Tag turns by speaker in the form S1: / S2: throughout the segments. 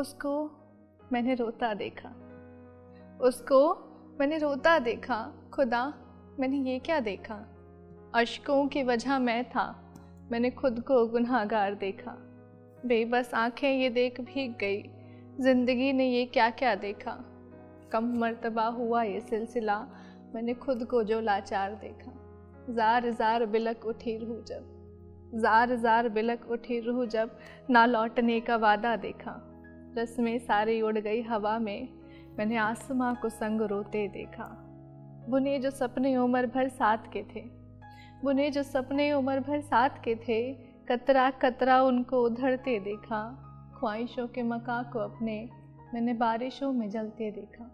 S1: उसको मैंने रोता देखा। उसको मैंने रोता देखा, खुदा मैंने ये क्या देखा? अशकों की वजह मैं था, मैंने खुद को गुनाहगार देखा। बेबस आँखें ये देख भीग गई, ज़िंदगी ने ये क्या क्या देखा? कम मर्तबा हुआ ये सिलसिला, मैंने खुद को जो लाचार देखा। जार जार बिलक उठी रूह जब, जार जार बिलक उठी रूह जब, ना लौटने का वादा देखा। रस्में सारी उड़ गई हवा में, मैंने आसमां को संग रोते देखा। बुने जो सपने उम्र भर साथ के थे, बुने जो सपने उम्र भर साथ के थे, कतरा कतरा उनको उधरते देखा। ख्वाहिशों के मका को अपने, मैंने बारिशों में जलते देखा।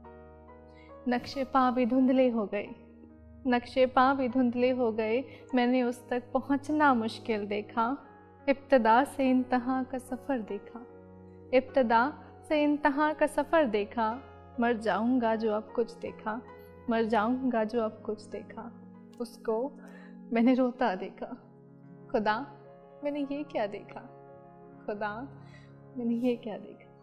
S1: नक्शे पाँ भी धुंधले हो गए, नक्शे पाँ भी धुंधले हो गए, मैंने उस तक पहुँचना मुश्किल देखा। इब्तदा से इंतहा का सफ़र देखा। इब्तदा से इंतहा का सफ़र देखा, मर जाऊँगा जो अब कुछ देखा, मर जाऊँगा जो अब कुछ देखा। उसको मैंने रोता देखा। खुदा, मैंने ये क्या देखा? खुदा, मैंने ये क्या देखा?